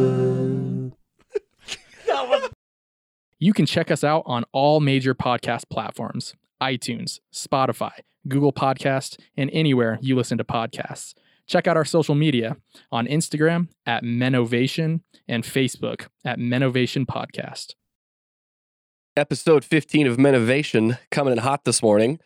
Menovation. You can check us out on all major podcast platforms iTunes, Spotify, Google Podcast, and anywhere you listen to podcasts. Check out our social media on Instagram at Menovation and Facebook at Menovation Podcast. episode 15 of Menovation coming in hot this morning.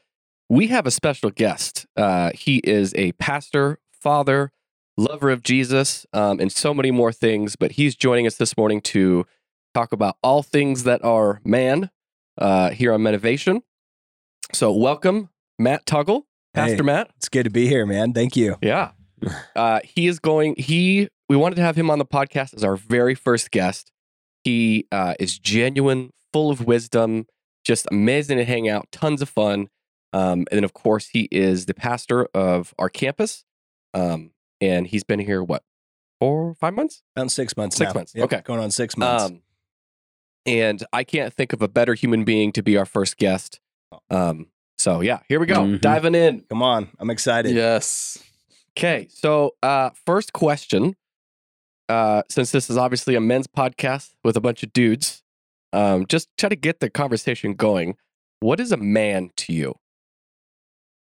We have a special guest. Uh, he is a pastor, father, lover of Jesus, um, and so many more things. But he's joining us this morning to talk about all things that are man uh, here on Menovation. So, welcome, Matt Tuggle, Pastor Hey. Matt. It's good to be here, man. Thank you. Yeah. Uh, he is going, he, we wanted to have him on the podcast as our very first guest. He uh, is genuine, full of wisdom, just amazing to hang out, tons of fun. Um, and then, of course, he is the pastor of our campus. Um, and he's been here, what, four, five months? About six months. Six now. months. Yep, Okay. going on six months. Um, and I can't think of a better human being to be our first guest. Um, so, yeah, here we go. Mhm. Diving in. Come on, I'm excited. Yes. Okay, so uh, first question. Uh, since this is obviously a men's podcast with a bunch of dudes, um, just try to get the conversation going. What is a man to you?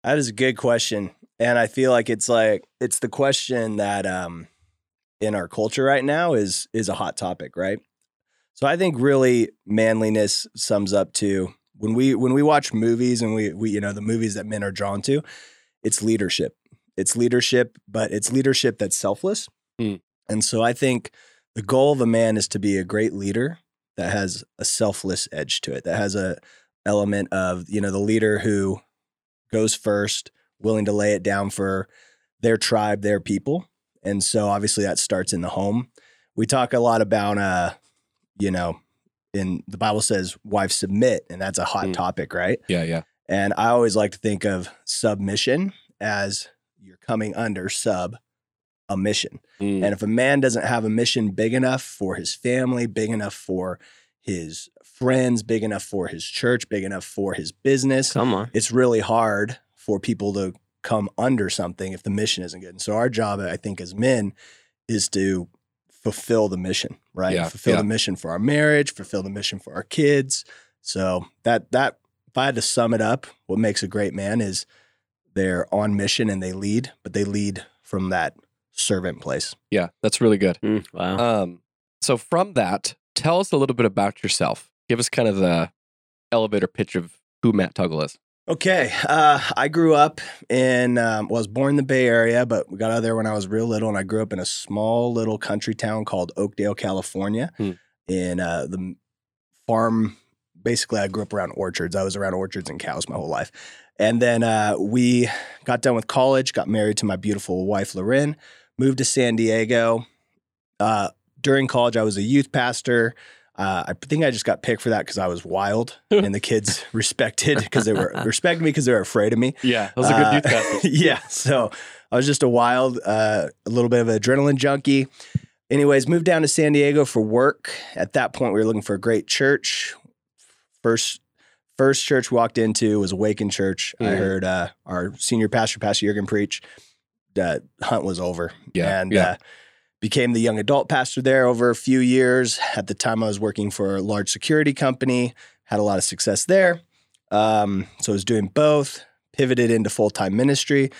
That is a good question, and I feel like it's like it's the question that um, in our culture right now is is a hot topic, right? So I think really manliness sums up to when we when we watch movies and we we you know the movies that men are drawn to, it's leadership. It's leadership, but it's leadership that's selfless. Hmm. And so I think the goal of a man is to be a great leader that has a selfless edge to it, that has a element of, you know, the leader who goes first, willing to lay it down for their tribe, their people. And so obviously that starts in the home. We talk a lot about uh, you know, in the Bible says wives submit, and that's a hot Hmm. topic, right? Yeah, yeah. And I always like to think of submission as you're coming under sub a mission. Mm, And if a man doesn't have a mission big enough for his family, big enough for his friends, big enough for his church, big enough for his business, Come on. it's really hard for people to come under something if the mission isn't good. And so our job, I think, as men is to fulfill the mission, right? Yeah, fulfill yeah. the mission for our marriage, fulfill the mission for our kids. So that that if I had to sum it up, what makes a great man is they're on mission and they lead, but they lead from that servant place. yeah, that's really good. Mm, wow. Um, so from that, tell us a little bit about yourself. Give us kind of the elevator pitch of who Matt Tuggle is. Okay. Uh, I grew up in, um, well, I was born in the Bay Area, but we got out of there when I was real little. And I grew up in a small little country town called Oakdale, California. Hmm. In uh, the farm, basically, I grew up around orchards. I was around orchards and cows my whole life. And then uh, we got done with college, got married to my beautiful wife, Loren, moved to San Diego. Uh, during college, I was a youth pastor. Uh, I think I just got picked for that because I was wild, and the kids respected because they were respected me because they were afraid of me. Yeah, that was a good Uh, youth pastor. yeah, so I was just a wild, uh, a little bit of an adrenaline junkie. Anyways, moved down to San Diego for work. At that point, we were looking for a great church. First, first church walked into was Awaken Church. I Mhm. heard uh, our senior pastor, Pastor Jurgen, preach. That hunt was over. Yeah, and yeah. Became the young adult pastor there over a few years. At the time, I was working for a large security company. Had a lot of success there. Um, so I was doing both. Pivoted into full time ministry.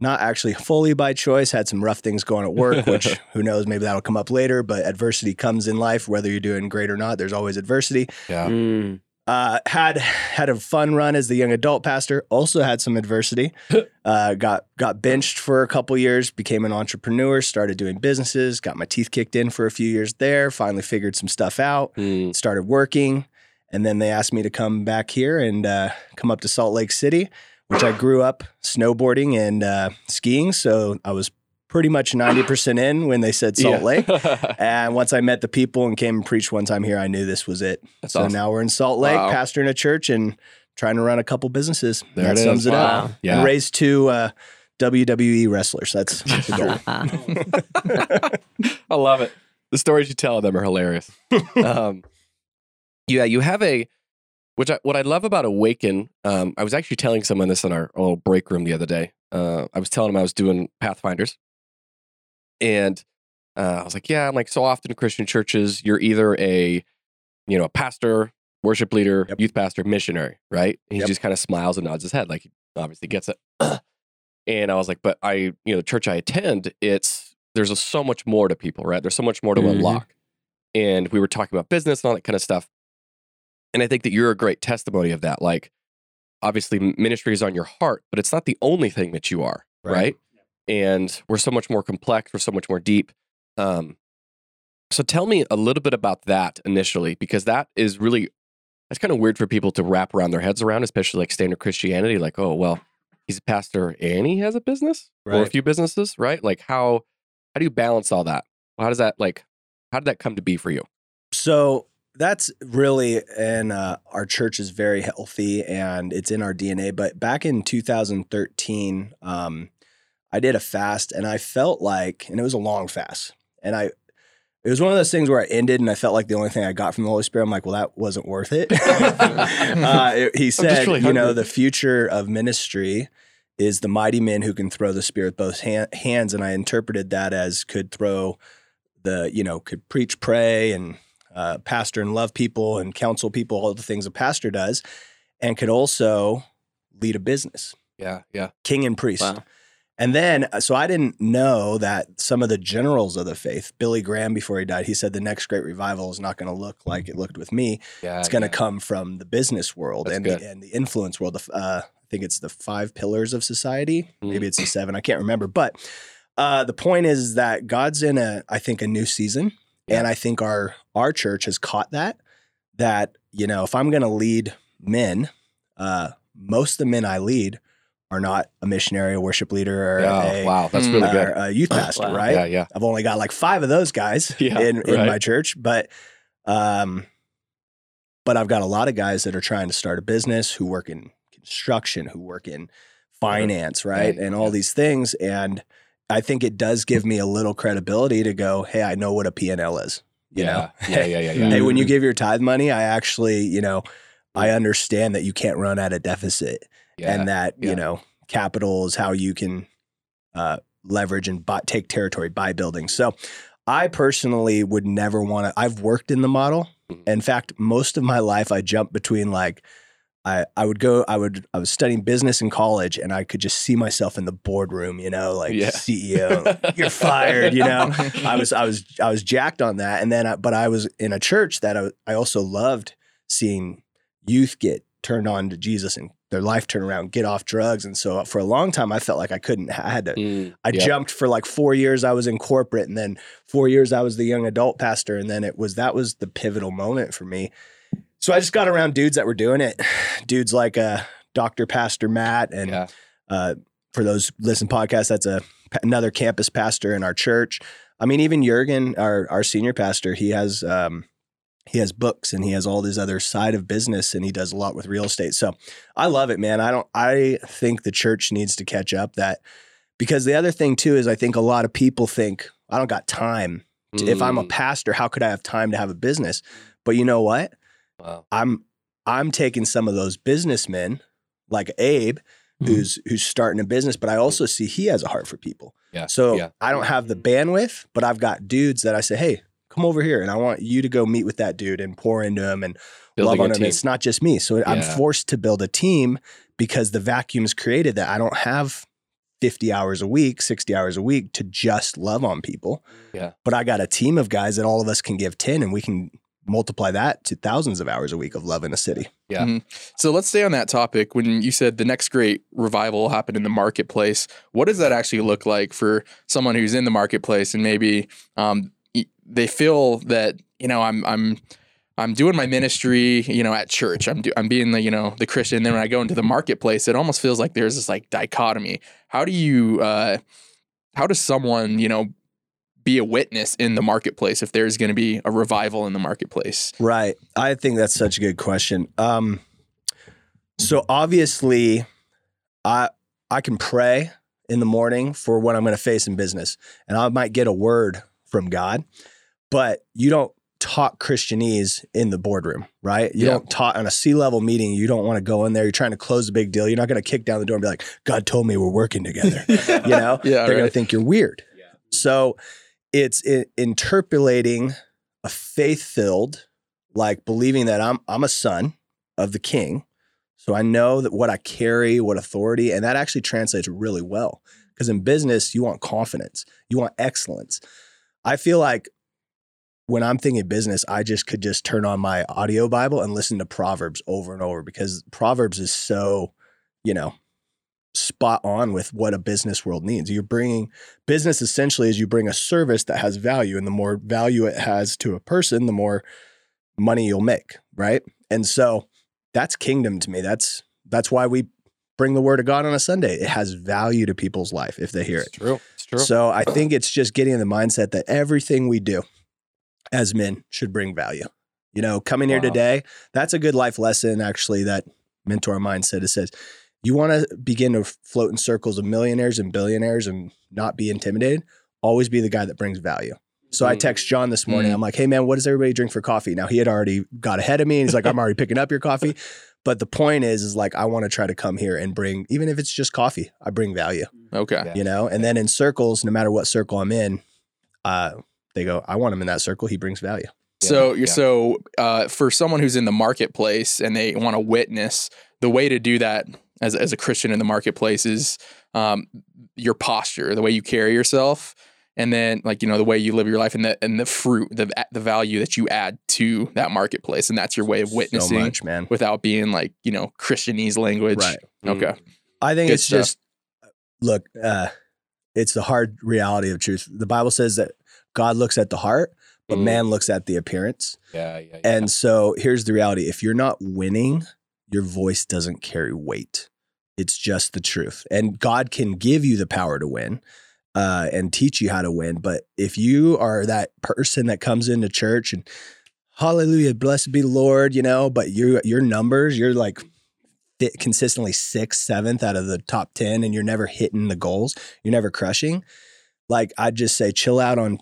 Not actually fully by choice. Had some rough things going at work, which who knows, maybe that'll come up later. But adversity comes in life, whether you're doing great or not. There's always adversity. Yeah. Mm, Uh, had had a fun run as the young adult pastor. Also had some adversity. uh, got got benched for a couple years. Became an entrepreneur. Started doing businesses. Got my teeth kicked in for a few years there. Finally figured some stuff out. Mm, Started working, and then they asked me to come back here and uh, come up to Salt Lake City, which I grew up snowboarding and uh, skiing. So I was pretty much ninety percent in when they said Salt yeah. Lake. And once I met the people and came and preached one time here, I knew this was it. That's so awesome. now we're in Salt Lake, Wow. pastoring a church and trying to run a couple businesses. There that it is. sums it up. Yeah. And raise two uh, WWE wrestlers. That's, that's the goal. I love it. The stories you tell of them are hilarious. um, yeah, you have a which I, what I love about Awaken. Um, I was actually telling someone this in our little break room the other day. uh, I was telling him I was doing Pathfinders, and uh, I was like, "Yeah, I'm like so often in Christian churches, you're either a, you know, a pastor, worship leader, Yep. youth pastor, missionary, right?" And he Yep. just kind of smiles and nods his head, like he obviously gets it. and I was like, "But I, you know, the church I attend, it's there's a, so much more to people, right? There's so much more to Mhm. unlock." And we were talking about business and all that kind of stuff. And I think that you're a great testimony of that. Like, obviously, ministry is on your heart, but it's not the only thing that you are, Right. right? And we're so much more complex, we're so much more deep. Um, so tell me a little bit about that initially, because that is really that's kind of weird for people to wrap around their heads around, especially like standard Christianity. Like, oh well, he's a pastor and he has a business or a few businesses, right? Like, how how do you balance all that? How does that like? How did that come to be for you? So that's really, and uh, our church is very healthy and it's in our DNA. But back in 2013, um, I did a fast and I felt like, and it was a long fast. And I, it was one of those things where I ended and I felt like the only thing I got from the Holy Spirit, I'm like, well, that wasn't worth it. uh, it- he said, really you know, the future of ministry is the mighty men who can throw the Spirit with both han- hands. And I interpreted that as could throw the, you know, could preach, pray, and uh, pastor and love people and counsel people, all the things a pastor does, and could also lead a business, Yeah, yeah. king and priest. Wow. And then, uh, so I didn't know that some of the generals of the faith, Billy Graham, before he died, he said the next great revival is not going to look like it looked with me. Yeah, It's going to yeah. come from the business world That's and good. the, and the influence world. Uh, I think it's the five pillars of society. Mm. Maybe it's the seven. I can't remember. But uh, the point is that God's in a, I think, a new season, Yeah. and I think our our church has caught that. That you know, if I'm going to lead men, uh, most of the men I lead are not a missionary, a worship leader, or Oh, a, wow, that's Mm. really good. a youth pastor, Wow. right? Yeah, yeah. I've only got like five of those guys Yeah, in, in right. my church, but um, but I've got a lot of guys that are trying to start a business who work in construction, who work in finance, right, Right, and all yeah. these things. And I think it does give me a little credibility to go, hey, I know what a P&L is. You yeah, know, yeah, yeah, yeah, yeah. hey, when you give your tithe money, I actually, you know, I understand that you can't run at a deficit yeah. and that yeah. you know capital is how you can uh, leverage and buy, take territory by buildings. So I personally would never want to. I've worked in the model. Mhm. In fact, most of my life I jumped between like. I, I would go I would I was studying business in college and I could just see myself in the boardroom, you know, like Yeah. CEO, you're fired, you know. I was I was I was jacked on that, and then I, but I was in a church that I, I also loved seeing youth get turned on to Jesus and their life turn around, get off drugs, and so for a long time I felt like I couldn't. I had to. Mm, I yeah. jumped for like four years. I was in corporate, and then four years I was the young adult pastor, and then it was that was the pivotal moment for me. So I just got around dudes that were doing it, dudes like uh, Doctor Pastor Matt and Yeah. uh, for those listen podcasts, that's a another campus pastor in our church. I mean, even Jurgen, our our senior pastor, he has um, he has books and he has all this other side of business, and he does a lot with real estate. So I love it, man. I don't. I think the church needs to catch up that because the other thing too is I think a lot of people think I don't got time. To, If I'm a Mm, pastor, how could I have time to have a business? But you know what? wow. I'm I'm taking some of those businessmen like Abe Mhm. who's who's starting a business, but I also see he has a heart for people. Yeah. So yeah. I don't have the bandwidth, but I've got dudes that I say, "Hey, come over here and I want you to go meet with that dude and pour into him and Building love on him." team. It's not just me. So I'm forced to build a team because the vacuum is created that I don't have 50 hours a week, 60 hours a week to just love on people. Yeah. But I got a team of guys that all of us can give 10 and we can multiply that to thousands of hours a week of love in a city. Yeah. Mhm. So let's stay on that topic. When you said the next great revival happened in the marketplace, what does that actually look like for someone who's in the marketplace and maybe um, y- they feel that you know I'm I'm I'm doing my ministry, you know, at church. I'm do, I'm being the you know the Christian. Then when I go into the marketplace, it almost feels like there's this like dichotomy. How do you uh, how does someone you know be a witness in the marketplace if there's going to be a revival in the marketplace? Right. I think that's such a good question. Um, so obviously, I I can pray in the morning for what I'm going to face in business, and I might get a word from God, but you don't talk Christianese in the boardroom, right? You Yeah. don't talk on a C level meeting. You don't want to go in there. You're trying to close a big deal. You're not going to kick down the door and be like, God told me we're working together. you know, Yeah, they're going to think you're weird. So it's i- interpolating a faith filled, like believing that I'm I'm a son of the king. So I know that what I carry, what authority, and that actually translates really well. Because in business, you want confidence, you want excellence. I feel like when I'm thinking business, I just could just turn on my audio Bible and listen to Proverbs over and over because Proverbs is so, you know, spot on with what a business world needs. You're bringing business essentially is you bring a service that has value, and the more value it has to a person, the more money you'll make, right? And so that's kingdom to me. That's that's why we bring the word of God on a Sunday. It has value to people's life if they hear it. It's true. It's true. So I think it's just getting in the mindset that everything we do as men should bring value. You know, coming here Wow. today, that's a good life lesson actually that mentor mindset it says you want to begin to float in circles of millionaires and billionaires and not be intimidated, always be the guy that brings value. So I Mm. text John this morning. Mm. I'm like, "Hey man, what does everybody drink for coffee?" Now he had already got ahead of me and he's like, "I'm already picking up your coffee." But the point is is like I want to try to come here and bring even if it's just coffee, I bring value Okay. Yeah. you know and then in circles no matter what circle i'm in uh they go i want him in that circle he brings value So Yeah. you're so uh, for someone who's in the marketplace and they want to witness, the way to do that as as a Christian in the marketplace is um, your posture, the way you carry yourself, and then like you know the way you live your life and the and the fruit, the the value that you add to that marketplace, and that's your way of so witnessing much man without being like you know Christianese language. right Okay. i think Good it's stuff. just look uh it's the hard reality of truth the bible says that god looks at the heart but Mm. man looks at the appearance Yeah, yeah, yeah. and so here's the reality if you're not winning your voice doesn't carry weight it's just the truth and god can give you the power to win uh, and teach you how to win but if you are that person that comes into church and hallelujah blessed be the lord you know but your your numbers you're like consistently sixth seventh out of the top 10 and you're never hitting the goals you're never crushing like i'd just say chill out on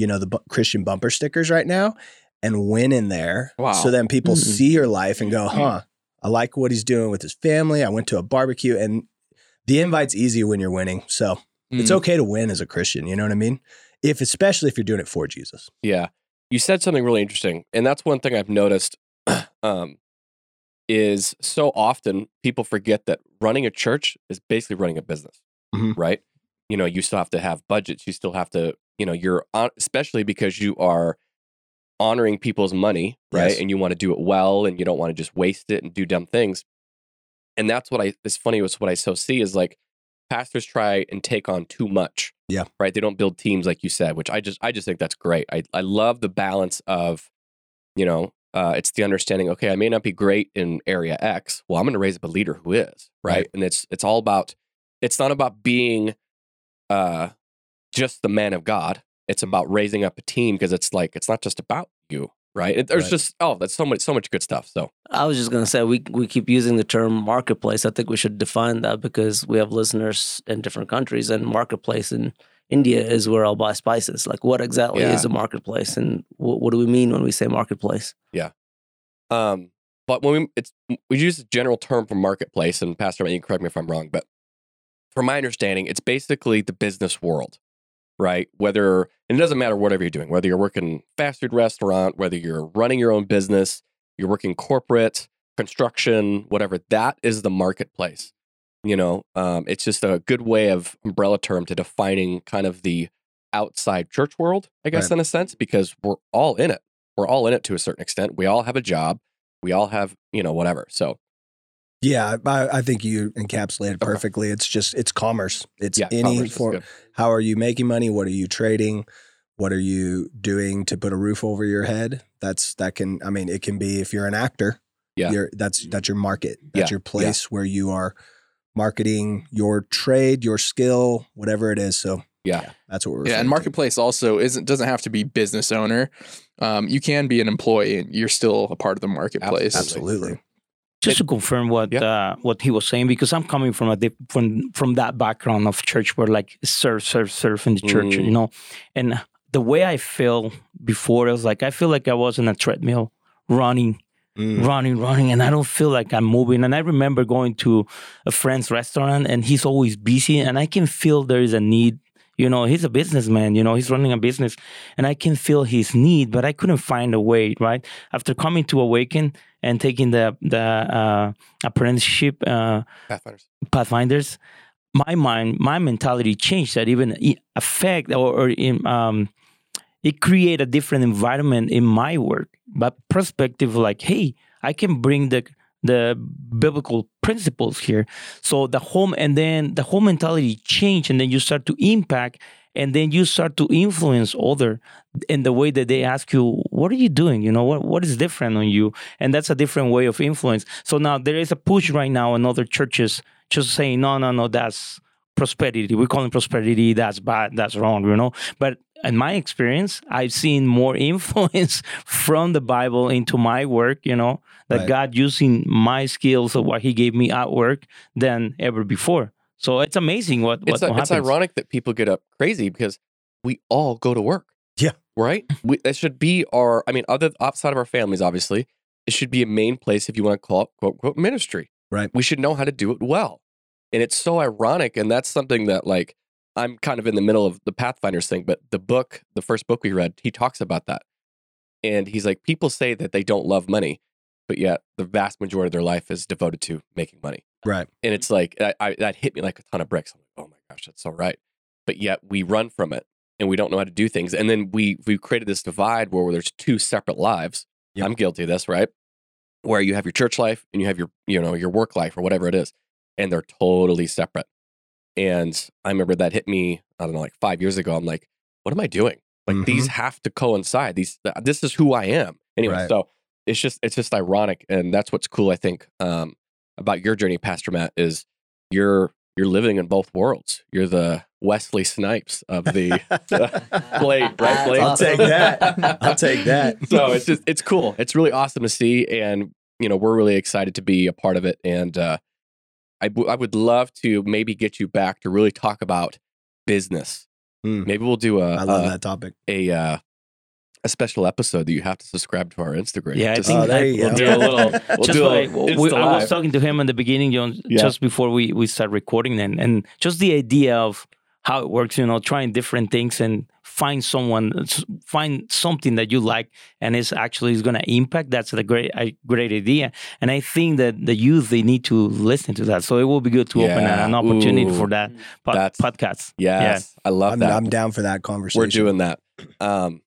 you know the bu- christian bumper stickers right now and win in there Wow. so then people Mhm. see your life and go huh i like what he's doing with his family i went to a barbecue and the invite's easy when you're winning so it's Mm. okay to win as a christian you know what i mean if especially if you're doing it for jesus Yeah. You said something really interesting. And that's one thing I've noticed um, is so often people forget that running a church is basically running a business, Mhm. right? You know, you still have to have budgets. You still have to, you know, you're on, especially because you are honoring people's money, right? Yes. And you want to do it well and you don't want to just waste it and do dumb things. And that's what I, it's funny, was what I so see is like pastors try and take on too much Yeah. right they don't build teams like you said which i just i just think that's great i, I love the balance of you know uh, it's the understanding okay i may not be great in area x well i'm going to raise up a leader who is right? Right. and it's it's all about it's not about being uh just the man of god it's about raising up a team because it's like it's not just about you right it, there's Right. just oh that's so much so much good stuff so I was just gonna say we we keep using the term marketplace. I think we should define that because we have listeners in different countries, and marketplace in India is where I'll buy spices. Like, what exactly Yeah. is a marketplace, and what, what do we mean when we say marketplace? Yeah. Um, but when we it's we use a general term for marketplace, and Pastor, you can correct me if I'm wrong, but from my understanding, it's basically the business world, right? Whether and it doesn't matter whatever you're doing, whether you're working fast food restaurant, whether you're running your own business, you're working corporate, construction, whatever. That is the marketplace. You know, um, it's just a good way of umbrella term to defining kind of the outside church world, I guess, Right. in a sense, because we're all in it we're all in it to a certain extent. We all have a job. We all have, you know, whatever. So yeah i, I think you encapsulated perfectly. It's just it's commerce. It's yeah, any form how are you making money? What are you trading? What are you doing to put a roof over your head? That's that can i mean it can be if you're an actor Yeah. you're, that's that's your market. That's Yeah, your place where you are marketing your trade your skill whatever it is. So Yeah. that's what we're Yeah, and to. marketplace also isn't doesn't have to be business owner. Um, you can be an employee and you're still a part of the marketplace. absolutely just to confirm what Yeah. uh, what he was saying because I'm coming from a dip, from from that background of church where like serve serve serve in the church Mm. you know and the way I feel before. It was like I feel like I was on a treadmill, running, Mm. running, running, and I don't feel like I'm moving. And I remember going to a friend's restaurant, and he's always busy, and I can feel there is a need. You know, he's a businessman. You know, he's running a business, and I can feel his need, but I couldn't find a way. Right after coming to Awaken and taking the the uh, apprenticeship. Uh, Pathfinders. pathfinders my mind my mentality changed that even affect or, or in, um, it create a different environment in my work but perspective like hey i can bring the the biblical principles here. So the home and then the whole mentality change and then you start to impact and then you start to influence other in the way that they ask you what are you doing? You know what what is different on you? And that's a different way of influence. So now there is a push right now in other churches just saying no no no that's prosperity. We call it prosperity. That's bad. That's wrong you know? But in my experience i've seen more influence from the bible into my work you know that Right. god using my skills of what he gave me at work than ever before so it's amazing what what It's, uh, a- happens it's ironic that people get up crazy because we all go to work. Yeah. Right? We, that should be our, I mean, other outside of our families, obviously, it should be a main place if you want to call it quote, quote, ministry. Right. We should know how to do it well. And it's so ironic. And that's something that, like, I'm kind of in the middle of the Pathfinders thing, but the book, the first book we read, he talks about that. And he's like, people say that they don't love money, but yet the vast majority of their life is devoted to making money Right. and it's like I, I, that hit me like a ton of bricks. I'm like, oh my gosh, that's so right. But yet we run from it and we don't know how to do things. And then we we created this divide where there's two separate lives. Yep. I'm guilty of this, right? Where you have your church life and you have your you know your work life or whatever it is, and they're totally separate. And I remember that hit me. I don't know, like five years ago. I'm like, what am I doing? Like these have to coincide. These this is who I am. Anyway, Right. so it's just it's just ironic, and that's what's cool. I think um, about your journey, Pastor Matt, is you're you're living in both worlds. You're the Wesley Snipes of the Blade, right? Blade. I'll take that. I'll take that. so it's just it's cool. It's really awesome to see, and you know we're really excited to be a part of it. And uh, I w- I would love to maybe get you back to really talk about business. Hmm. Maybe we'll do a I love a, that topic. a uh, a special episode that you have to subscribe to our Instagram. Yeah, I Just- think Oh, I- we'll go. do do a little. We'll just do a like, Insta we, I was talking to him in the beginning, you know, Yeah. just before we, we start recording and, and just the idea of how it works, you know, trying different things and find someone, find something that you like and it's actually is going to impact. That's a great, a great idea. And I think that the youth, they need to listen to that. So it will be good to open Yeah. an opportunity Ooh. for that pod, That's- podcast. Yes, I love I'm, that. I'm down for that conversation. We're doing that. Um,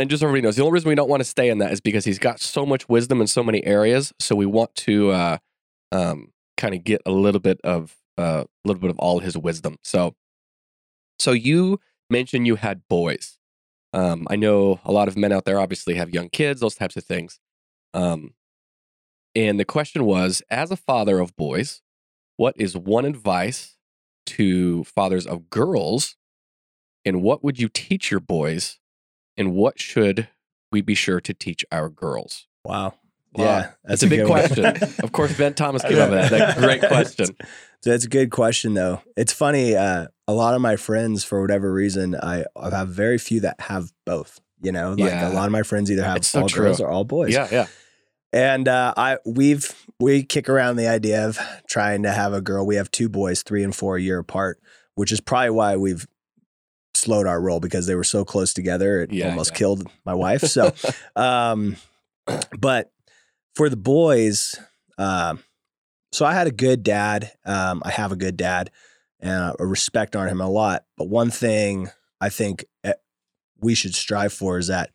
and just so everybody knows, the only reason we don't want to stay in that is because he's got so much wisdom in so many areas. So we want to uh, um, kind of get a little bit of uh, a little bit of all his wisdom. So, so you mentioned you had boys. Um, I know a lot of men out there obviously have young kids, those types of things. Um, and the question was, as a father of boys, what is one advice to fathers of girls and what would you teach your boys and what should we be sure to teach our girls Wow. Wow. Yeah, that's a big question of course ben thomas came up with that, that great question So that's a good question, though. It's funny. Uh, a lot of my friends, for whatever reason, I, I have very few that have both. You know, like Yeah. a lot of my friends either have It's so all girls true. or all boys. yeah yeah And uh, I we've we kick around the idea of trying to have a girl. We have two boys, three and four a year apart, which is probably why we've slowed our roll because they were so close together. It Yeah, almost yeah. killed my wife. So, um, but for the boys, um, so I had a good dad. Um, I have a good dad, and I respect on him a lot. But one thing I think eh, we should strive for is that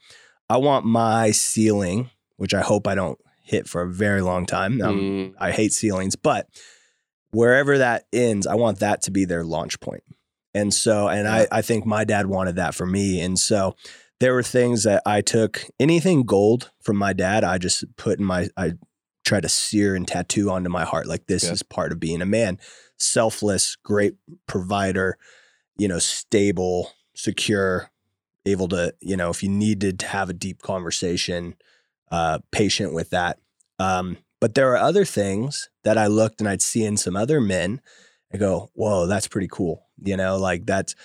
I want my ceiling, which I hope I don't hit for a very long time. Um, Mm, I hate ceilings, but wherever that ends, I want that to be their launch point. And so, and. I, I think my dad wanted that for me. And so there were things that I took anything gold from my dad, I just put in my, I try to sear and tattoo onto my heart. Like this Yeah. is part of being a man, selfless, great provider, you know, stable, secure, able to, you know, if you needed to have a deep conversation, uh, patient with that. Um, but there are other things that I looked and I'd see in some other men and go, whoa, that's pretty cool. You know, like that's,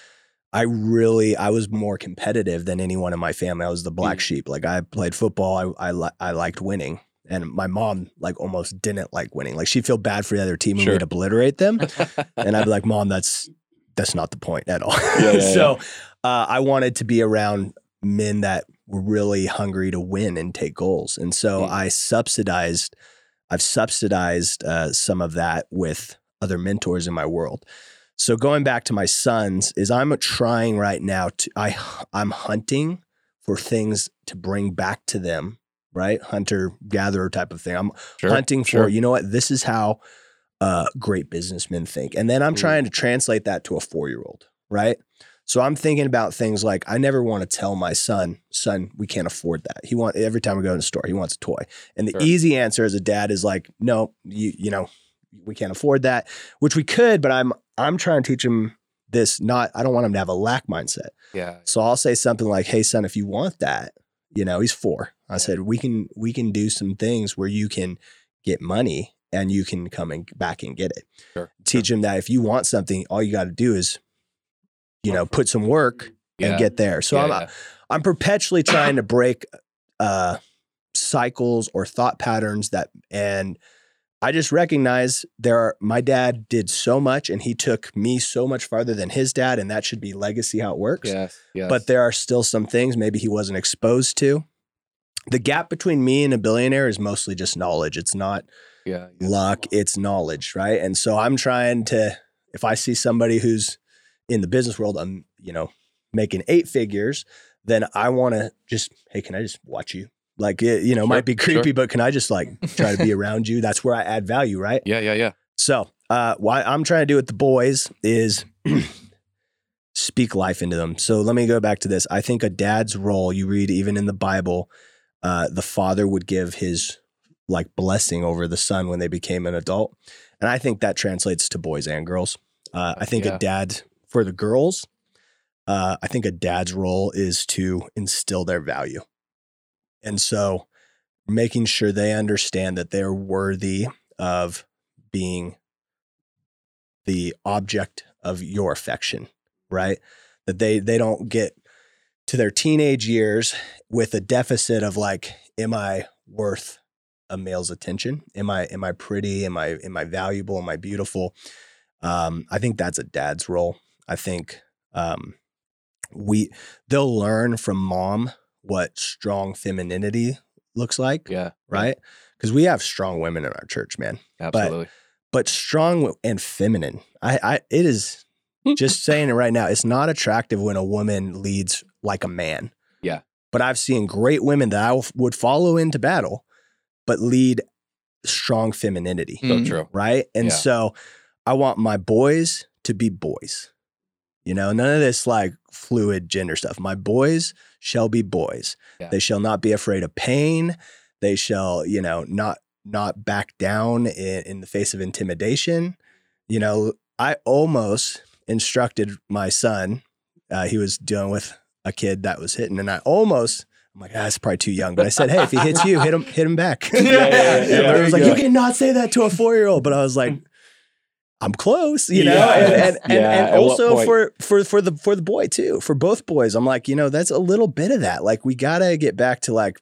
I really I was more competitive than anyone in my family. I was the black Mm. sheep. Like I played football. I I, li- I liked winning. And my mom like almost didn't like winning. Like she'd feel bad for the other team and we'd obliterate them. and I'd be like, "Mom, that's that's not the point at all." Yeah, yeah, so Uh, I wanted to be around men that were really hungry to win and take goals, and so Mm. I subsidized. I've subsidized uh, some of that with other mentors in my world. So going back to my sons, is I'm trying right now to I I'm hunting for things to bring back to them, right? Hunter gatherer type of thing. I'm Sure. hunting for sure. you know what this is how uh, great businessmen think and then i'm Mm. trying to translate that to a four-year-old right so i'm thinking about things like i never want to tell my son son we can't afford that he want every time we go to the store he wants a toy and the Sure. easy answer as a dad is like no you you know we can't afford that which we could but i'm i'm trying to teach him this not i don't want him to have a lack mindset Yeah. so I'll say something like, "Hey, son, if you want that, you know, he's four. I said we can we can do some things where you can get money and you can come and back and get it. Sure. Teach him that if you want something, all you got to do is, you know, put some work Yeah. and get there. So Yeah, I'm yeah. I'm perpetually trying to break uh, cycles or thought patterns that and. I just recognize there are my dad did so much and he took me so much farther than his dad, and that should be legacy how it works Yes. Yes. but there are still some things maybe he wasn't exposed to. The gap between me and a billionaire is mostly just knowledge. It's not yeah. yeah. luck, it's knowledge, right? And so I'm trying to if I see somebody who's in the business world, I'm, you know, making eight figures, then I want to just, hey, can I just watch you? Like it, you know, Sure, might be sure. creepy, but can I just like try to be around you? That's where I add value, right? Yeah. Yeah. Yeah. So, uh, what I'm trying to do with the boys is speak life into them. So, let me go back to this. I think a dad's role, you read even in the Bible, uh, the father would give his like blessing over the son when they became an adult. And I think that translates to boys and girls. Uh, I think Yeah. a dad, for the girls, uh, I think a dad's role is to instill their value. And so, making sure they understand that they're worthy of being the object of your affection, right? That they they don't get to their teenage years with a deficit of like, am I worth a male's attention? Am I am I pretty? Am I am I valuable? Am I beautiful? Um, I think that's a dad's role. I think um, we they'll learn from mom what strong femininity looks like, Yeah. right? Because we have strong women in our church, man Absolutely. but strong and feminine. I, I it is just saying it right now. It's not attractive when a woman leads like a man. Yeah. But I've seen great women that I w- would follow into battle, but lead strong femininity, so Mm. true. right? And Yeah. so I want my boys to be boys. You know, none of this like fluid gender stuff. My boys shall be boys. Yeah. They shall not be afraid of pain. They shall, you know, not not back down in, in the face of intimidation. You know, I almost instructed my son. Uh, he was dealing with a kid that was hitting, and I almost. I'm like, ah, that's probably too young. But I said, hey, if he hits you, hit him, hit him back. yeah, yeah. There I was you like, go. you cannot say that to a four year old. But I was like, I'm close, you know. Yeah. And, and, and, Yeah, and also for for for the for the boy too, for both boys, I'm like, you know, that's a little bit of that. Like we gotta get back to like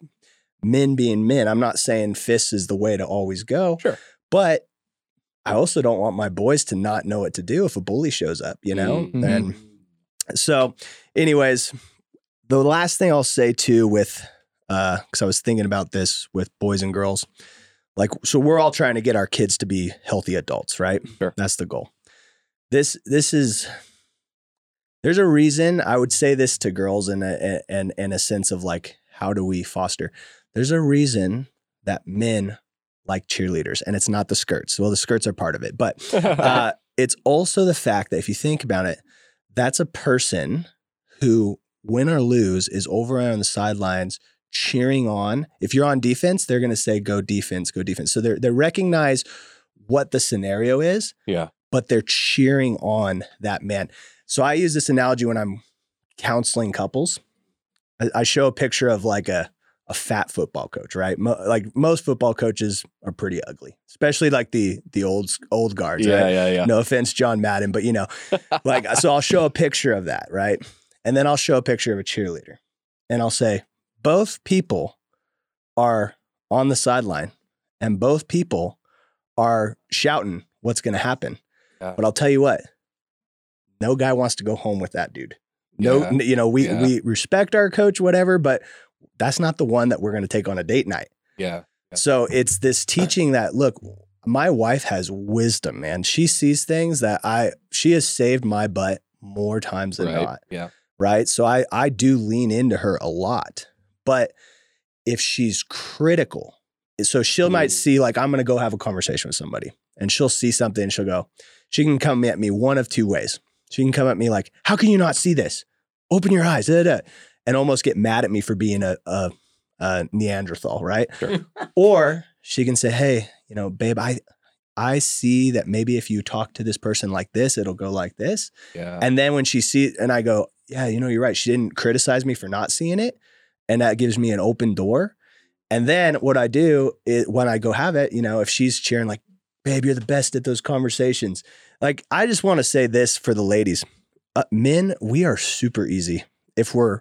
men being men. I'm not saying fists is the way to always go, Sure. but I also don't want my boys to not know what to do if a bully shows up, you know. Mhm. And so, anyways, the last thing I'll say too with uh because I was thinking about this with boys and girls. Like so we're all trying to get our kids to be healthy adults, right? Sure. That's the goal. This this is there's a reason I would say this to girls in a and in a sense of like how do we foster? There's a reason that men like cheerleaders and it's not the skirts. Well, the skirts are part of it, but uh, it's also the fact that if you think about it, that's a person who, win or lose, is over on the sidelines cheering on. If you're on defense, they're going to say, "Go defense, go defense." So they they recognize what the scenario is, yeah. but they're cheering on that man. So I use this analogy when I'm counseling couples. I, I show a picture of like a a fat football coach, right? Mo- like most football coaches are pretty ugly, especially like the the old old guards. Yeah, right? yeah, yeah. No offense, John Madden, but you know, like so I'll show a picture of that, right? And then I'll show a picture of a cheerleader. And I'll say, both people are on the sideline and both people are shouting what's going to happen. Yeah. But I'll tell you what, no guy wants to go home with that dude. No, Yeah. you know, we Yeah. we respect our coach, whatever, but that's not the one that we're going to take on a date night. Yeah. Yeah. So it's this teaching that look, my wife has wisdom, man. She sees things that I she has saved my butt more times than Right. not Yeah. right? So I I do lean into her a lot. But if she's critical, so she might Mm. see like I'm going to go have a conversation with somebody and she'll see something and she'll go she can come at me one of two ways. She can come at me like, "How can you not see this? Open your eyes." da, da, da," and almost get mad at me for being a, a, a Neanderthal, right? Sure. or she can say, "Hey, you know, babe, I I see that maybe if you talk to this person like this, it'll go like this." Yeah. And then when she sees, and I go, yeah, you know, you're right. She didn't criticize me for not seeing it. And that gives me an open door. And then what I do is when I go have it, you know, if she's cheering, like, babe, you're the best at those conversations. Like, I just want to say this for the ladies uh, men, we are super easy. If we're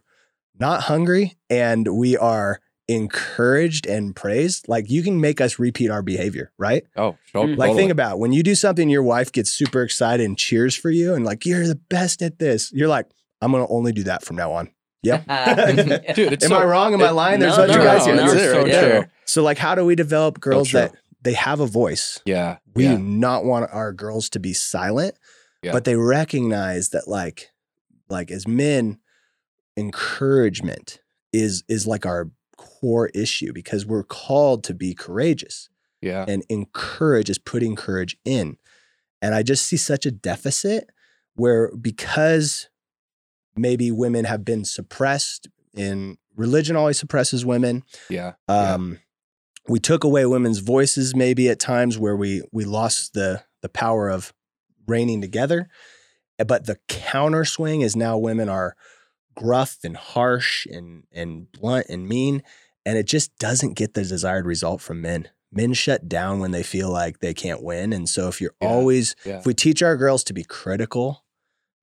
not hungry and we are encouraged and praised, like, you can make us repeat our behavior, right? oh, sure. Mm. Like totally. think about it. when you do something, your wife gets super excited and cheers for you, and like you're the best at this. You're like, I'm gonna only do that from now on. Yep. Dude, it's Am so, I wrong? Am I it- lying? There's no, what you no, guys no, hear. no, That's it so right yeah. So like, how do we develop girls true. that they have a voice? Yeah. We yeah. do not want our girls to be silent, Yeah. but they recognize that like, like as men, encouragement is is like our core issue because we're called to be courageous Yeah. and encourage is putting courage in. And I just see such a deficit where because maybe women have been suppressed in religion always suppresses women. Yeah. Yeah. Um, we took away women's voices maybe at times where we we lost the the power of reigning together. But the counter swing is now women are gruff and harsh and and blunt and mean and it just doesn't get the desired result from men. Men shut down when they feel like they can't win and so if you're Yeah. always Yeah. if we teach our girls to be critical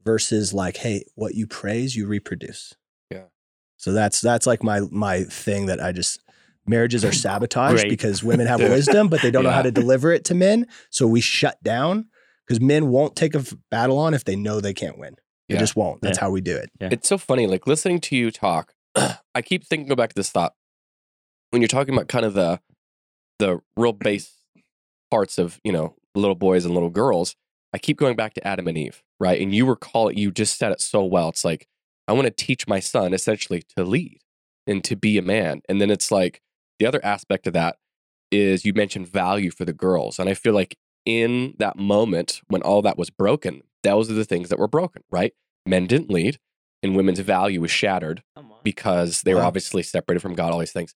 versus like hey what you praise you reproduce. Yeah. So that's that's like my my thing that I just marriages are sabotaged because women have wisdom but they don't know how to deliver it to men so we shut down because men won't take a battle on if they know they can't win. They Yeah. just won't. That's Yeah. how we do it. It's so funny, like listening to you talk. I keep thinking, go back to this thought when you're talking about kind of the the real base parts of you know little boys and little girls. I keep going back to Adam and Eve, right? And you recall it. you just said it so well. It's like I want to teach my son essentially to lead and to be a man. And then it's like the other aspect of that is you mentioned value for the girls, and I feel like in that moment when all that was broken, those are the things that were broken, right? Men didn't lead, and women's value was shattered because they were Wow. obviously separated from God, all these things.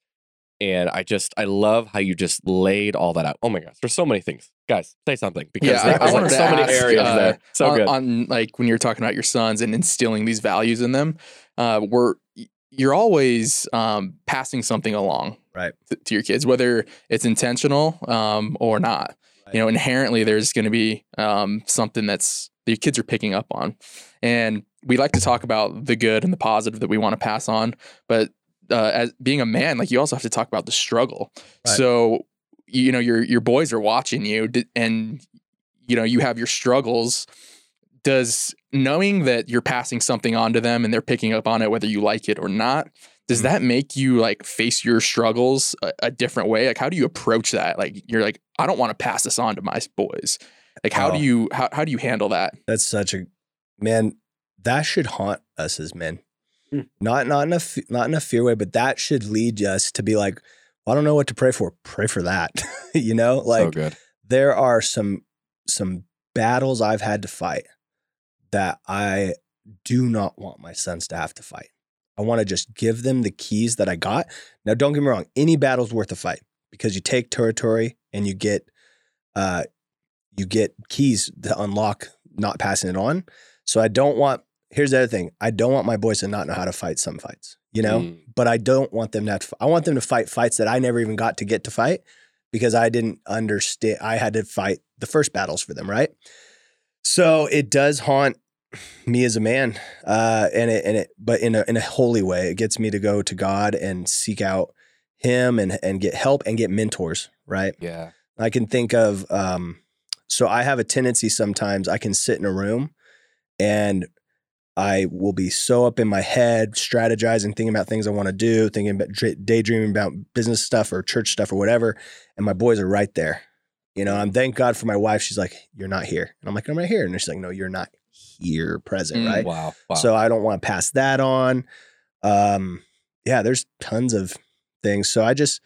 And I just, I love how you just laid all that out. Oh my gosh, there's so many things. Guys, say something because Yeah, there's I, I like wanted so to many areas uh, there. So on, good. on like when you're talking about your sons and instilling these values in them, uh, we're you're always um, passing something along Right. to, to your kids, whether it's intentional um, or not. You know, inherently there's going to be um, something that's that your kids are picking up on, and we like to talk about the good and the positive that we want to pass on, but uh, as being a man, like you also have to talk about the struggle. Right. So you know your your boys are watching you, and you know you have your struggles. Does knowing that you're passing something on to them and they're picking up on it, whether you like it or not, does Mhm. that make you like face your struggles a, a different way? Like, how do you approach that? Like, you're like, I don't want to pass this on to my boys. Like, how Oh. do you how how do you handle that? That's such a man. That should haunt us as men. Hmm. Not not in a f- not in a fear way, but that should lead us to be like, I don't know what to pray for. Pray for that. you know, so like good. there are some some battles I've had to fight that I do not want my sons to have to fight. I want to just give them the keys that I got. Now, don't get me wrong, any battle's worth a fight because you take territory and you get uh you get keys to unlock not passing it on. So I don't want here's the other thing. I don't want my boys to not know how to fight some fights, you know, Mm. but I don't want them to, have to I want them to fight fights that I never even got to get to fight because I didn't understand. I had to fight the first battles for them. Right. So it does haunt me as a man. Uh, and it, and it, but in a, in a holy way, it gets me to go to God and seek out him and, and get help and get mentors. Right. Yeah. I can think of um so I have a tendency sometimes I can sit in a room and I will be so up in my head strategizing thinking about things I want to do thinking about daydreaming about business stuff or church stuff or whatever and my boys are right there you know I'm thank God for my wife she's like you're not here and I'm like I'm right here and she's like no you're not here present Mm. right Wow. Wow. so I don't want to pass that on. Um, yeah, there's tons of things. So I just,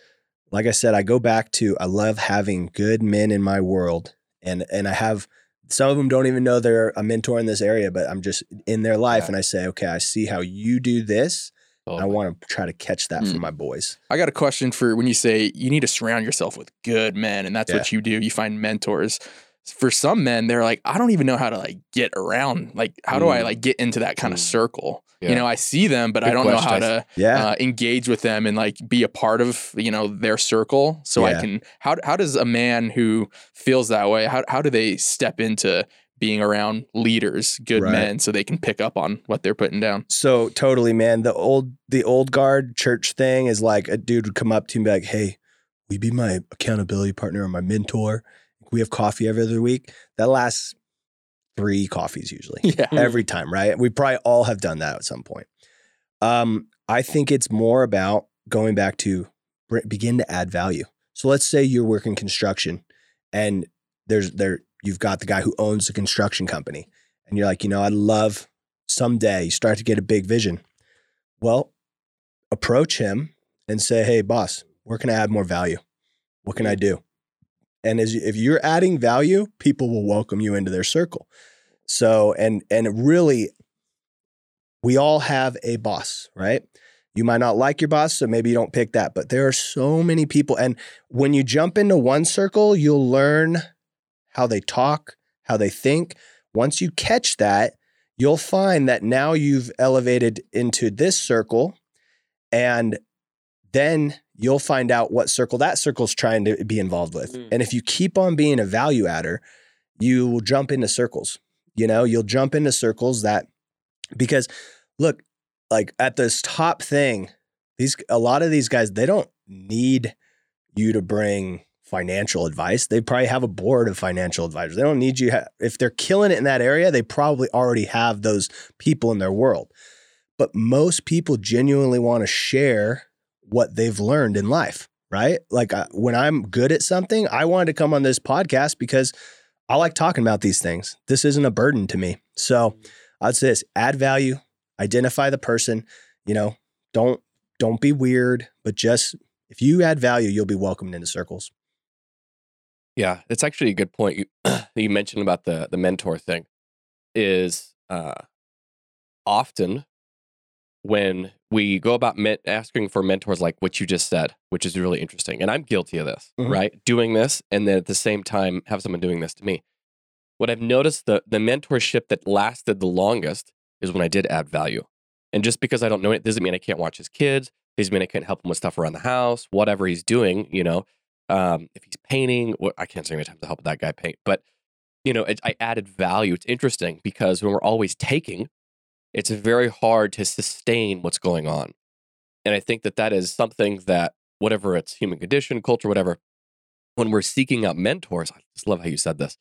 like I said, I go back to I love having good men in my world, and and I have some of them don't even know they're a mentor in this area, but I'm just in their life, Yeah. and I say, okay, I see how you do this. I want to try to catch that for Mm. my boys. I got a question for when you say you need to surround yourself with good men, and that's what you do. You find mentors. For some men, they're like, I don't even know how to like get around. Like, how do I Mm. like get into that kind of Mm. circle? Yeah. You know, I see them, but I don't know how to Yeah, uh, engage with them and like be a part of you know their circle. So I can. How how does a man who feels that way? How how do they step into being around leaders, good Right. men, so they can pick up on what they're putting down? So totally, man. The old the old guard church thing is like a dude would come up to me and be like, "Hey, will you be my accountability partner or my mentor? We have coffee every other week." That lasts three coffees usually, Yeah. every time, right? We probably all have done that at some point. Um, I think it's more about going back to begin to add value. So let's say you're working construction, and there's there you've got the guy who owns the construction company, and you're like, you know, I'd love someday you start to get a big vision. Well, approach him and say, "Hey, boss, where can I add more value? What can I do?" And as if you're adding value, people will welcome you into their circle. So, and and really, we all have a boss, right? You might not like your boss, so maybe you don't pick that. But there are so many people, and when you jump into one circle, you'll learn how they talk, how they think. Once you catch that, you'll find that now you've elevated into this circle and then you'll find out what circle that circle's trying to be involved with. Mm. And if you keep on being a value adder, you will jump into circles. You know, you'll jump into circles that because look, like at this top thing, these a lot of these guys, they don't need you to bring financial advice. They probably have a board of financial advisors. They don't need you ha- if they're killing it in that area, they probably already have those people in their world. But most people genuinely want to share what they've learned in life, right? Like I, when I'm good at something, I wanted to come on this podcast because I like talking about these things. This isn't a burden to me. So I'd say this, add value, identify the person, you know, don't don't be weird, but just if you add value, you'll be welcomed into circles. Yeah, it's actually a good point you you mentioned about the the mentor thing. Is uh, often when we go about men- asking for mentors, like what you just said, which is really interesting, and I'm guilty of this, Mhm. right? Doing this, and then at the same time have someone doing this to me. What I've noticed the the mentorship that lasted the longest is when I did add value, and just because I don't know it doesn't mean I can't watch his kids. Doesn't mean I can't help him with stuff around the house, whatever he's doing, you know um, if he's painting, what I can't say how many times I help that guy paint, but you know, it, I added value. It's interesting because when we're always taking, it's very hard to sustain what's going on, and I think that that is something that whatever it's human condition, culture, whatever. When we're seeking out mentors, I just love how you said this.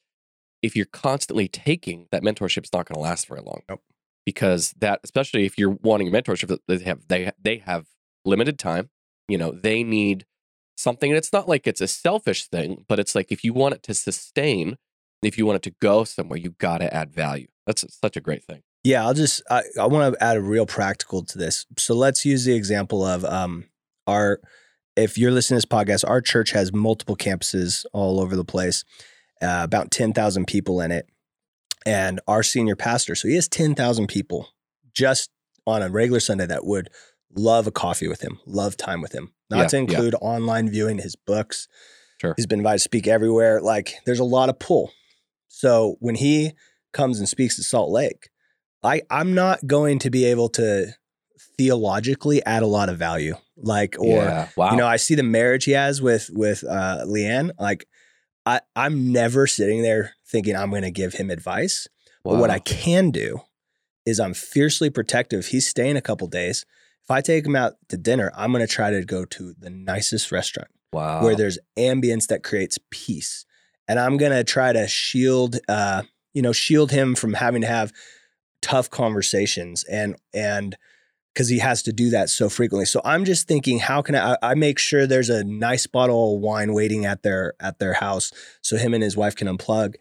If you're constantly taking, that mentorship's not going to last very long. Nope. Because that, especially if you're wanting a mentorship, they have they they have limited time. You know, they need something and it's not like it's a selfish thing but it's like if you want it to sustain if you want it to go somewhere you got to add value that's such a great thing Yeah, I'll just I, I want to add a real practical to this. So let's use the example of um our if you're listening to this podcast, our church has multiple campuses all over the place, uh, about 10,000 people in it. And our senior pastor, so he has 10,000 people just on a regular Sunday that would love a coffee with him, love time with him. Not Yeah, to yeah. include online viewing his books. Sure. He's been invited to speak everywhere. Like there's a lot of pull. So when he comes and speaks at Salt Lake, I I'm not going to be able to theologically add a lot of value. Like or yeah. wow. you know, I see the marriage he has with with uh Leanne. Like I I'm never sitting there thinking I'm going to give him advice. But what I can do is I'm fiercely protective. He's staying a couple days. If I take him out to dinner, I'm going to try to go to the nicest restaurant wow. where there's ambience that creates peace. And I'm going to try to shield uh you know, shield him from having to have tough conversations and and because he has to do that so frequently. So I'm just thinking, how can I, I make sure there's a nice bottle of wine waiting at their at their house so him and his wife can unplug.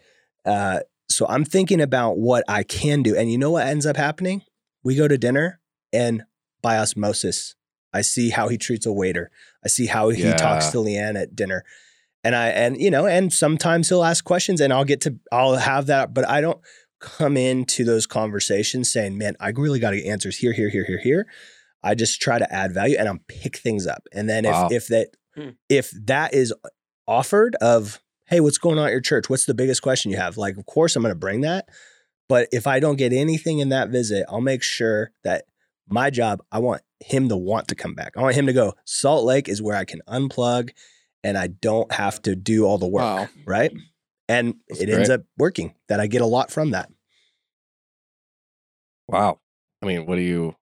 Uh, so I'm thinking about what I can do, and you know what ends up happening? We go to dinner, and by osmosis, I see how he treats a waiter. I see how he talks to Leanne at dinner, and I and you know, and sometimes he'll ask questions, and I'll get to I'll have that, but I don't come into those conversations saying, man, I really got to get answers here, here, here, here, here. I just try to add value and I'm pick things up. And then if if that Hmm. if that is offered of, hey, what's going on at your church? What's the biggest question you have? Like, of course I'm gonna bring that. But if I don't get anything in that visit, I'll make sure that my job, I want him to want to come back. I want him to go, Salt Lake is where I can unplug and I don't have to do all the work Wow. right? And That's it ends up working. That I get a lot from that. wow. I mean, what do you?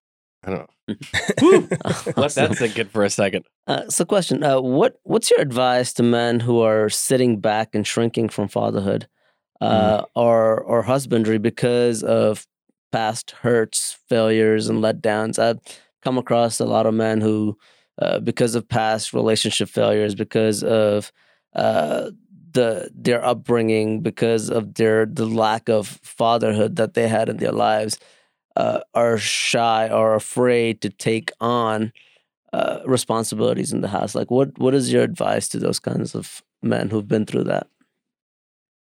I don't know. Let Awesome. that sink in for a second. Uh, so, question: uh, What What's your advice to men who are sitting back and shrinking from fatherhood, uh, or or husbandry because of past hurts, failures, and letdowns? I've come across a lot of men who, uh, because of past relationship failures, because of uh, the their upbringing, because of their the lack of fatherhood that they had in their lives, uh, are shy or afraid to take on uh, responsibilities in the house. Like, what what is your advice to those kinds of men who've been through that?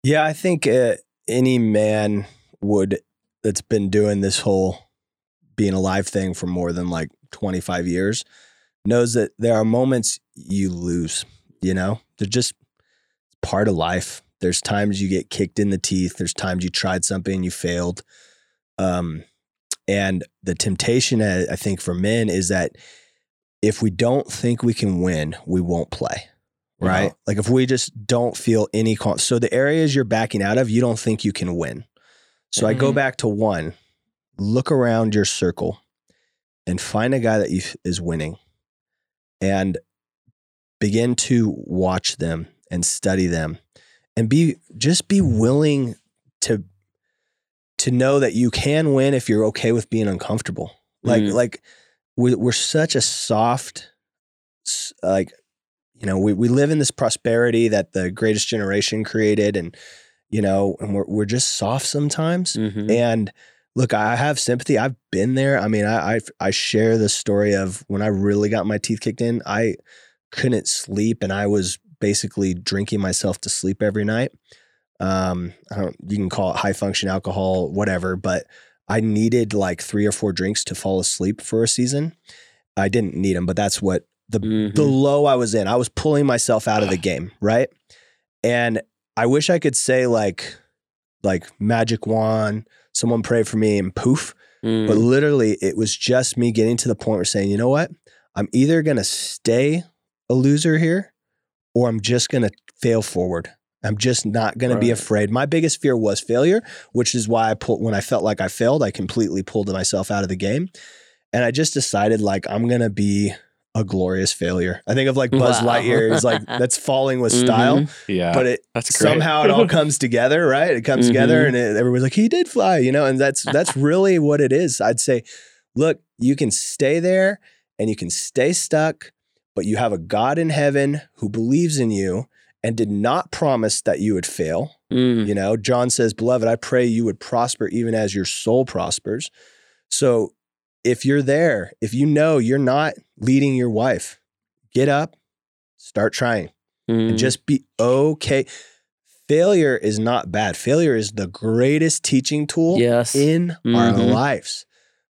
Yeah, I think uh, any man would that's been doing this whole being alive thing for more than like 25 years knows that there are moments you lose, you know? They're just part of life. There's times you get kicked in the teeth, there's times you tried something and you failed. Um and the temptation I think for men is that if we don't think we can win, we won't play. Right? Like if we just don't feel any con- so the areas you're backing out of, you don't think you can win. So I go Mhm. back to one. Look around your circle and find a guy that you, is winning and begin to watch them and study them and be just be willing to to know that you can win if you're okay with being uncomfortable. Like Mm. like we, we're such a soft like you know we, we live in this prosperity that the greatest generation created and you know and we're, we're just soft sometimes Mm-hmm. and look, I have sympathy. I've been there. I mean, I, I I share the story of when I really got my teeth kicked in. I couldn't sleep, and I was basically drinking myself to sleep every night. Um, I don't. You can call it high function alcohol, whatever, but I needed like three or four drinks to fall asleep for a season. I didn't need them, but that's what the Mm-hmm. the low I was in. I was pulling myself out of the game, right? And I wish I could say like like magic wand, someone pray for me and poof. Mm-hmm. But literally it was just me getting to the point where saying, you know what? I'm either gonna stay a loser here or I'm just gonna fail forward. I'm just not gonna be afraid. My biggest fear was failure, which is why I pulled when I felt like I failed, I completely pulled myself out of the game. And I just decided like I'm gonna be a glorious failure. I think of like Buzz Wow. Lightyear is like that's falling with style, Mhm. Yeah. but it somehow it all comes together, right? It comes together, Mhm. and it, everybody's like, "He did fly," you know, and that's that's really what it is. I'd say, look, you can stay there and you can stay stuck, but you have a God in heaven who believes in you and did not promise that you would fail. Mm. You know, John says, "Beloved, I pray you would prosper even as your soul prospers." So, if you're there, if you know you're not leading your wife, get up, start trying Mm. and just be okay. Failure is not bad. Failure is the greatest teaching tool yes. in our Mhm. lives.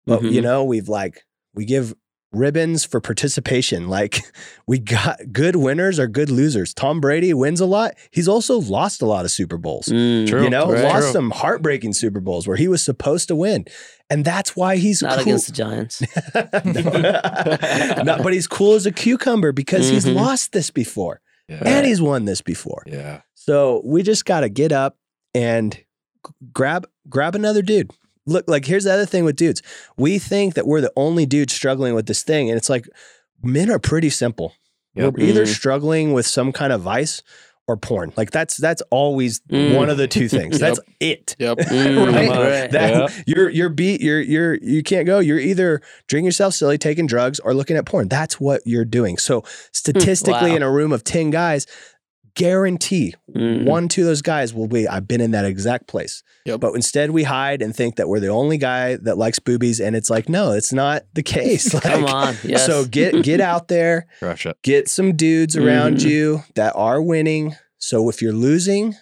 But you Mhm. know, we've like we give ribbons for participation. Like we got good winners or good losers. Tom Brady wins a lot. He's also lost a lot of Super Bowls. Mm, True. You know, Right. lost True. some heartbreaking Super Bowls where he was supposed to win. And that's why he's Not cool. against the Giants. No, but he's cool as a cucumber because he's Mhm. lost this before Yeah. and he's won this before. yeah. So we just got to get up and grab grab another dude. Look, like here's the other thing with dudes. We think that we're the only dude struggling with this thing, and it's like men are pretty simple. Yep. We're either Mhm. struggling with some kind of vice or porn. Like that's that's always Mm. one of the two things. That's it. Yep. Mm, Right? right. That Yeah. you're you're beat. You're you're you can't go. You're either drinking yourself silly, taking drugs, or looking at porn. That's what you're doing. So statistically, Wow. in a room of ten guys, guarantee Mm. one, two of those guys will be. I've been in that exact place. Yep. But instead, we hide and think that we're the only guy that likes boobies, and it's like, no, it's not the case. Come on. Yes. So get get out there, Crush it. get some dudes around Mhm. you that are winning. So if you're losing,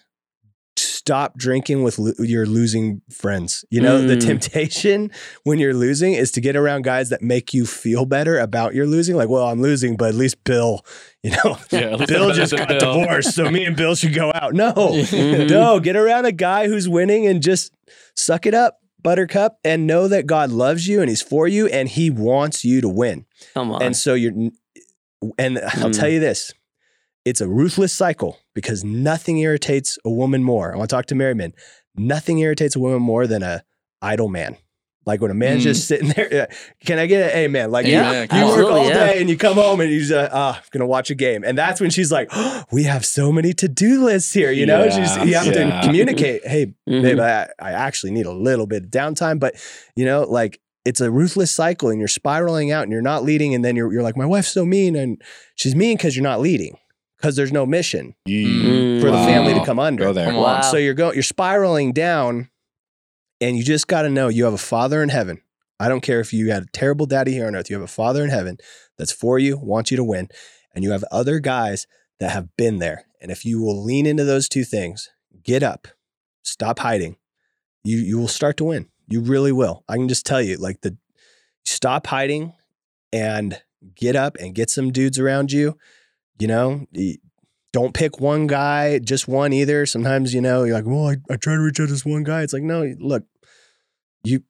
stop drinking with lo- your losing friends. You know, the Mm. temptation when you're losing is to get around guys that make you feel better about your losing. Like, well, I'm losing, but at least Bill, you know, Yeah, Bill just got Bill. divorced, so me and Bill should go out. No, Mhm. no, get around a guy who's winning and just suck it up, Buttercup, and know that God loves you and He's for you and He wants you to win. Come on. And so you're, and I'll Mm. tell you this it's a ruthless cycle because nothing irritates a woman more. I want to talk to married men. Nothing irritates a woman more than a idle man. Like when a man's Mm. just sitting there, can I get an hey man? Like Yeah, you, work all yeah. day and you come home and you're just, uh, ah, gonna watch a game. And that's when she's like, oh, we have so many to-do lists here, you know? Yeah, she's, you have to communicate, hey, Mhm. babe, I, I actually need a little bit of downtime, but you know, like it's a ruthless cycle and you're spiraling out and you're not leading. And then you're, you're like, my wife's so mean. And she's mean because you're not leading because there's no mission Mm. for the Wow. family to come under. Go there. Come. Wow. So you're going, you're spiraling down and you just got to know you have a father in heaven. I don't care if you had a terrible daddy here on earth. You have a father in heaven that's for you, wants you to win. And you have other guys that have been there. And if you will lean into those two things, get up, stop hiding, you you will start to win. You really will. I can just tell you, like the stop hiding and get up and get some dudes around you. You know, don't pick one guy, just one either. Sometimes, you know, you're like, well, I, I try to reach out to this one guy. It's like, no, look, you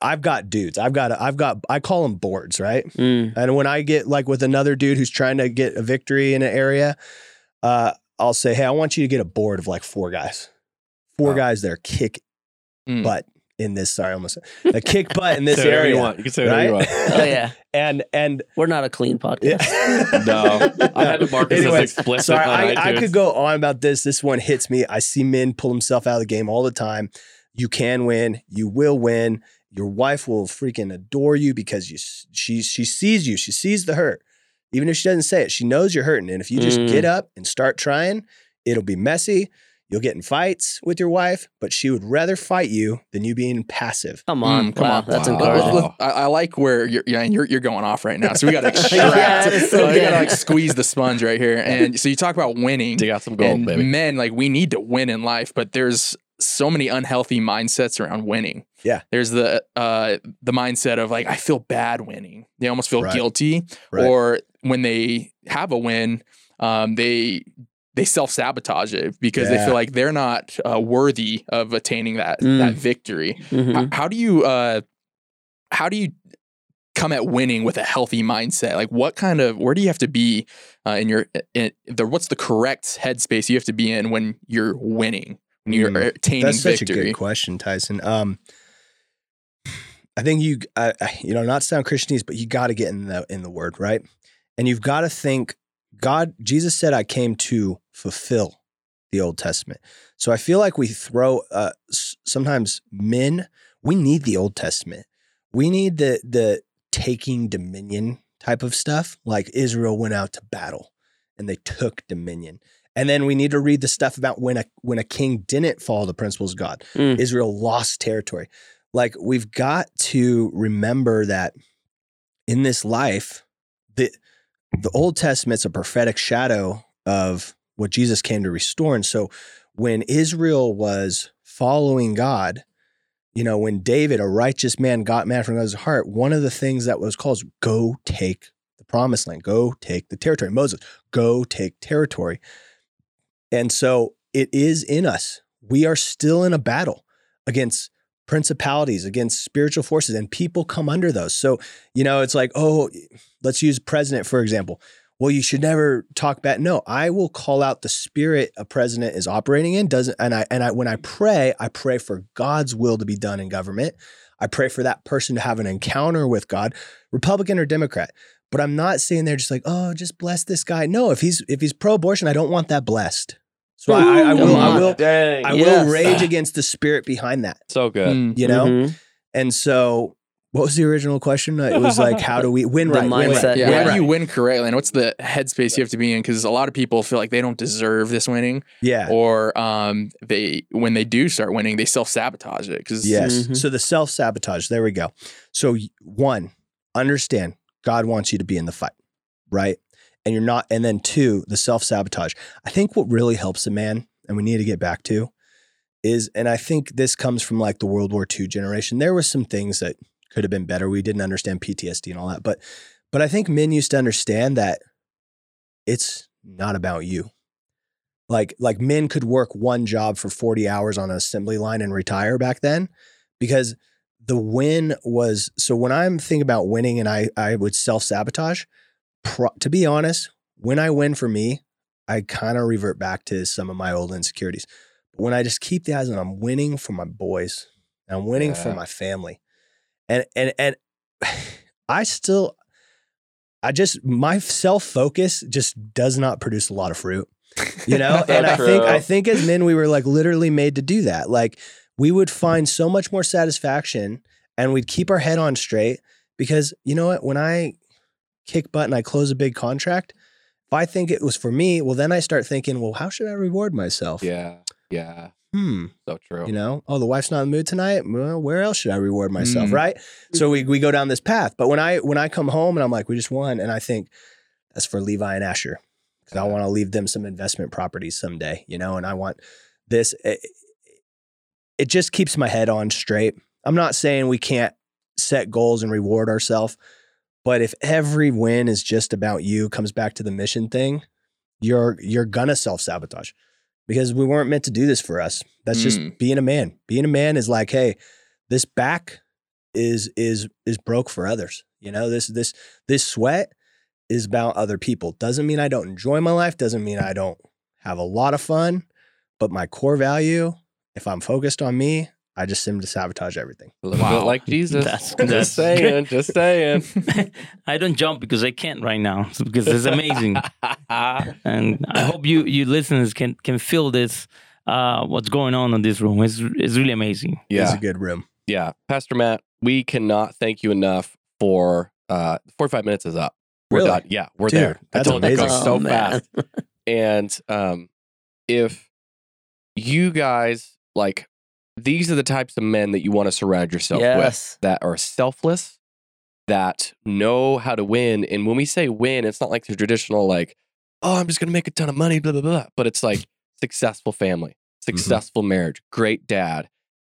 I've got dudes. I've got I've got I call them boards, right? Mm. And when I get like with another dude who's trying to get a victory in an area, uh, I'll say, hey, I want you to get a board of like four guys. Four Wow. guys that are kick Mm. butt in this. Sorry, almost a kick butt in this Say area. you want. You can say whatever you want. Oh yeah. and and We're not a clean podcast. yeah. No. I had to mark this as Anyway, explicit Sorry, on I, I could go on about this. This one hits me. I see men pull himself out of the game all the time. You can win. You will win. Your wife will freaking adore you because you she she sees you. She sees the hurt. Even if she doesn't say it, she knows you're hurting. And if you just Mm. get up and start trying, it'll be messy. You'll get in fights with your wife, but she would rather fight you than you being passive. Come on. Mm, come wow, on. That's Wow. encouraging. Let- let- I, I like where you're, yeah, you're you're going off right now. So we got to extract. Yeah, that is so we got to good. like squeeze the sponge right here. And so you talk about winning. Dig out some gold, and baby. men like we need to win in life, but there's so many unhealthy mindsets around winning. Yeah. There's the uh the mindset of like I feel bad winning. They almost feel Right. guilty. Right. Or when they have a win, um, they they self sabotage it because they feel like they're not uh, worthy of attaining that Mm. that victory. Mhm. How, how do you uh how do you come at winning with a healthy mindset? Like what kind of where do you have to be uh, in your in the what's the correct headspace you have to be in when you're winning, when you're Mm. attaining That's such a good question, Tyson. Um, I think you, I, you know, not sound Christianese, but you got to get in the in the Word, right? And you've got to think. God, Jesus said, "I came to fulfill the Old Testament." So I feel like we throw. Uh, sometimes men, we need the Old Testament. We need the the taking dominion type of stuff. Like Israel went out to battle and they took dominion. And then we need to read the stuff about when a when a king didn't follow the principles of God. Mm. Israel lost territory. Like we've got to remember that in this life, the the Old Testament's a prophetic shadow of what Jesus came to restore. And so when Israel was following God, you know, when David, a righteous man, got man from God's heart, one of the things that was called go take the promised land, go take the territory. Moses, go take territory. And so it is in us. We are still in a battle against principalities, against spiritual forces, and people come under those. So, you know, it's like, oh, let's use president, for example. Well, you should never talk bad. No, I will call out the spirit a president is operating in. Doesn't and I and I when I pray, I pray for God's will to be done in government. I pray for that person to have an encounter with God, Republican or Democrat. But I'm not saying they're just like, oh, just bless this guy. No, if he's if he's pro-abortion, I don't want that blessed. So I, I, I will I will Dang. I Yes. will rage against the spirit behind that. so good. Mm. You know? Mhm. And so what was the original question? It was like, how do we win The right? Win mindset, right. Yeah, Yeah. how do you win correctly, and what's the headspace you have to be in? Because a lot of people feel like they don't deserve this winning, Yeah. or um, they when they do start winning, they self sabotage it. Because Yes. Mhm. So the self sabotage, there we go. So, one, understand God wants you to be in the fight, right? And you're not. And then two, the self sabotage. I think what really helps a man, and we need to get back to, is, and I think this comes from like the World War II generation. There were some things that could have been better. We didn't understand PTSD and all that, but, but I think men used to understand that it's not about you. Like, like men could work one job for 40 hours on an assembly line and retire back then because the win was so when I'm thinking about winning and I I would self sabotage. Pro, to be honest, when I win for me, I kind of revert back to some of my old insecurities. But when I just keep the eyes on, I'm winning for my boys, and I'm winning for my family, and and and I still, I just my self focus just does not produce a lot of fruit you know and i think i think as men we were like literally made to do that like we would find so much more satisfaction and we'd keep our head on straight because you know what when i kick butt and i close a big contract if i think it was for me well then i start thinking well how should i reward myself Yeah. Yeah. Hmm. So true. you know? Oh the wife's not in the mood tonight? Well where else should i reward myself Mm. right? So we, we go down this path. But when i when i come home and i'm like we just won and i think that's for levi and asher because i want to leave them some investment properties someday you know and i want this it, it just keeps my head on straight. I'm not saying we can't set goals and reward ourselves but if every win is just about you comes back to the mission thing you're you're gonna self-sabotage because we weren't meant to do this for us. That's just Mm. being a man. Being a man is like hey this back is is is broke for others. You know this this this sweat is about other people. Doesn't mean i don't enjoy my life. Doesn't mean i don't have a lot of fun. But my core value if i'm focused on me i just seem to sabotage everything A little bit Wow. like Jesus. That's- just saying. Just saying. I don't jump because I can't right now because it's amazing, and I hope you you listeners can can feel this. Uh, what's going on in this room? It's it's really amazing. Yeah. it's a good room Yeah. Pastor Matt, we cannot thank you enough for uh 45 minutes is up. We're Really? done. Yeah, we're Dude, there. that's I told amazing. goes so Oh, fast. And um if you guys like these are the types of men that you want to surround yourself with that are selfless, that know how to win. And when we say win, it's not like the traditional like, oh, I'm just gonna make a ton of money, blah blah blah. But it's like successful family, successful marriage, great dad,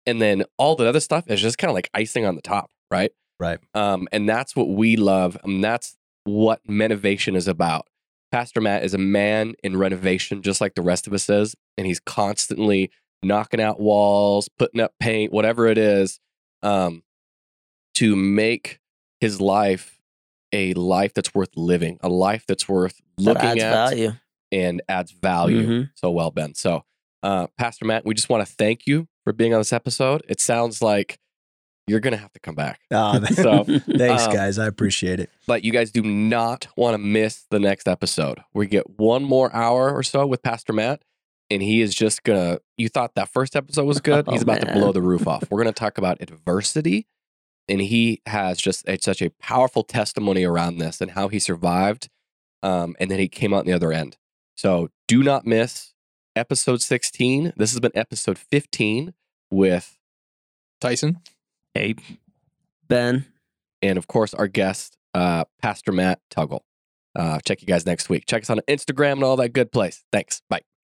and then all the other stuff is just kind of like icing on the top, right? Right. Um, and that's what we love, and that's what Menovation is about. Pastor Matt is a man in renovation, just like the rest of us is, and he's constantly knocking out walls, putting up paint, whatever it is, um, to make his life a life that's worth living, a life that's worth That looking adds at value. and adds value. Mhm. So well, Ben. So, uh, Pastor Matt, we just want to thank you for being on this episode. It sounds like you're going to have to come back. Ah, So, thanks um, guys i appreciate it but you guys do not want to miss the next episode. We get one more hour or so with Pastor Matt, and he is just gonna. You thought that first episode was good. He's Oh, about to blow the roof off. We're gonna talk about adversity, and he has just a, such a powerful testimony around this and how he survived, um, and then he came out on the other end. So do not miss episode 16. This has been episode 15 with, Tyson. Hey, Ben. and of course, our guest, uh, Pastor Matt Tuggle. Uh, check you guys next week. Check us on Instagram and all that good place. Thanks. Bye.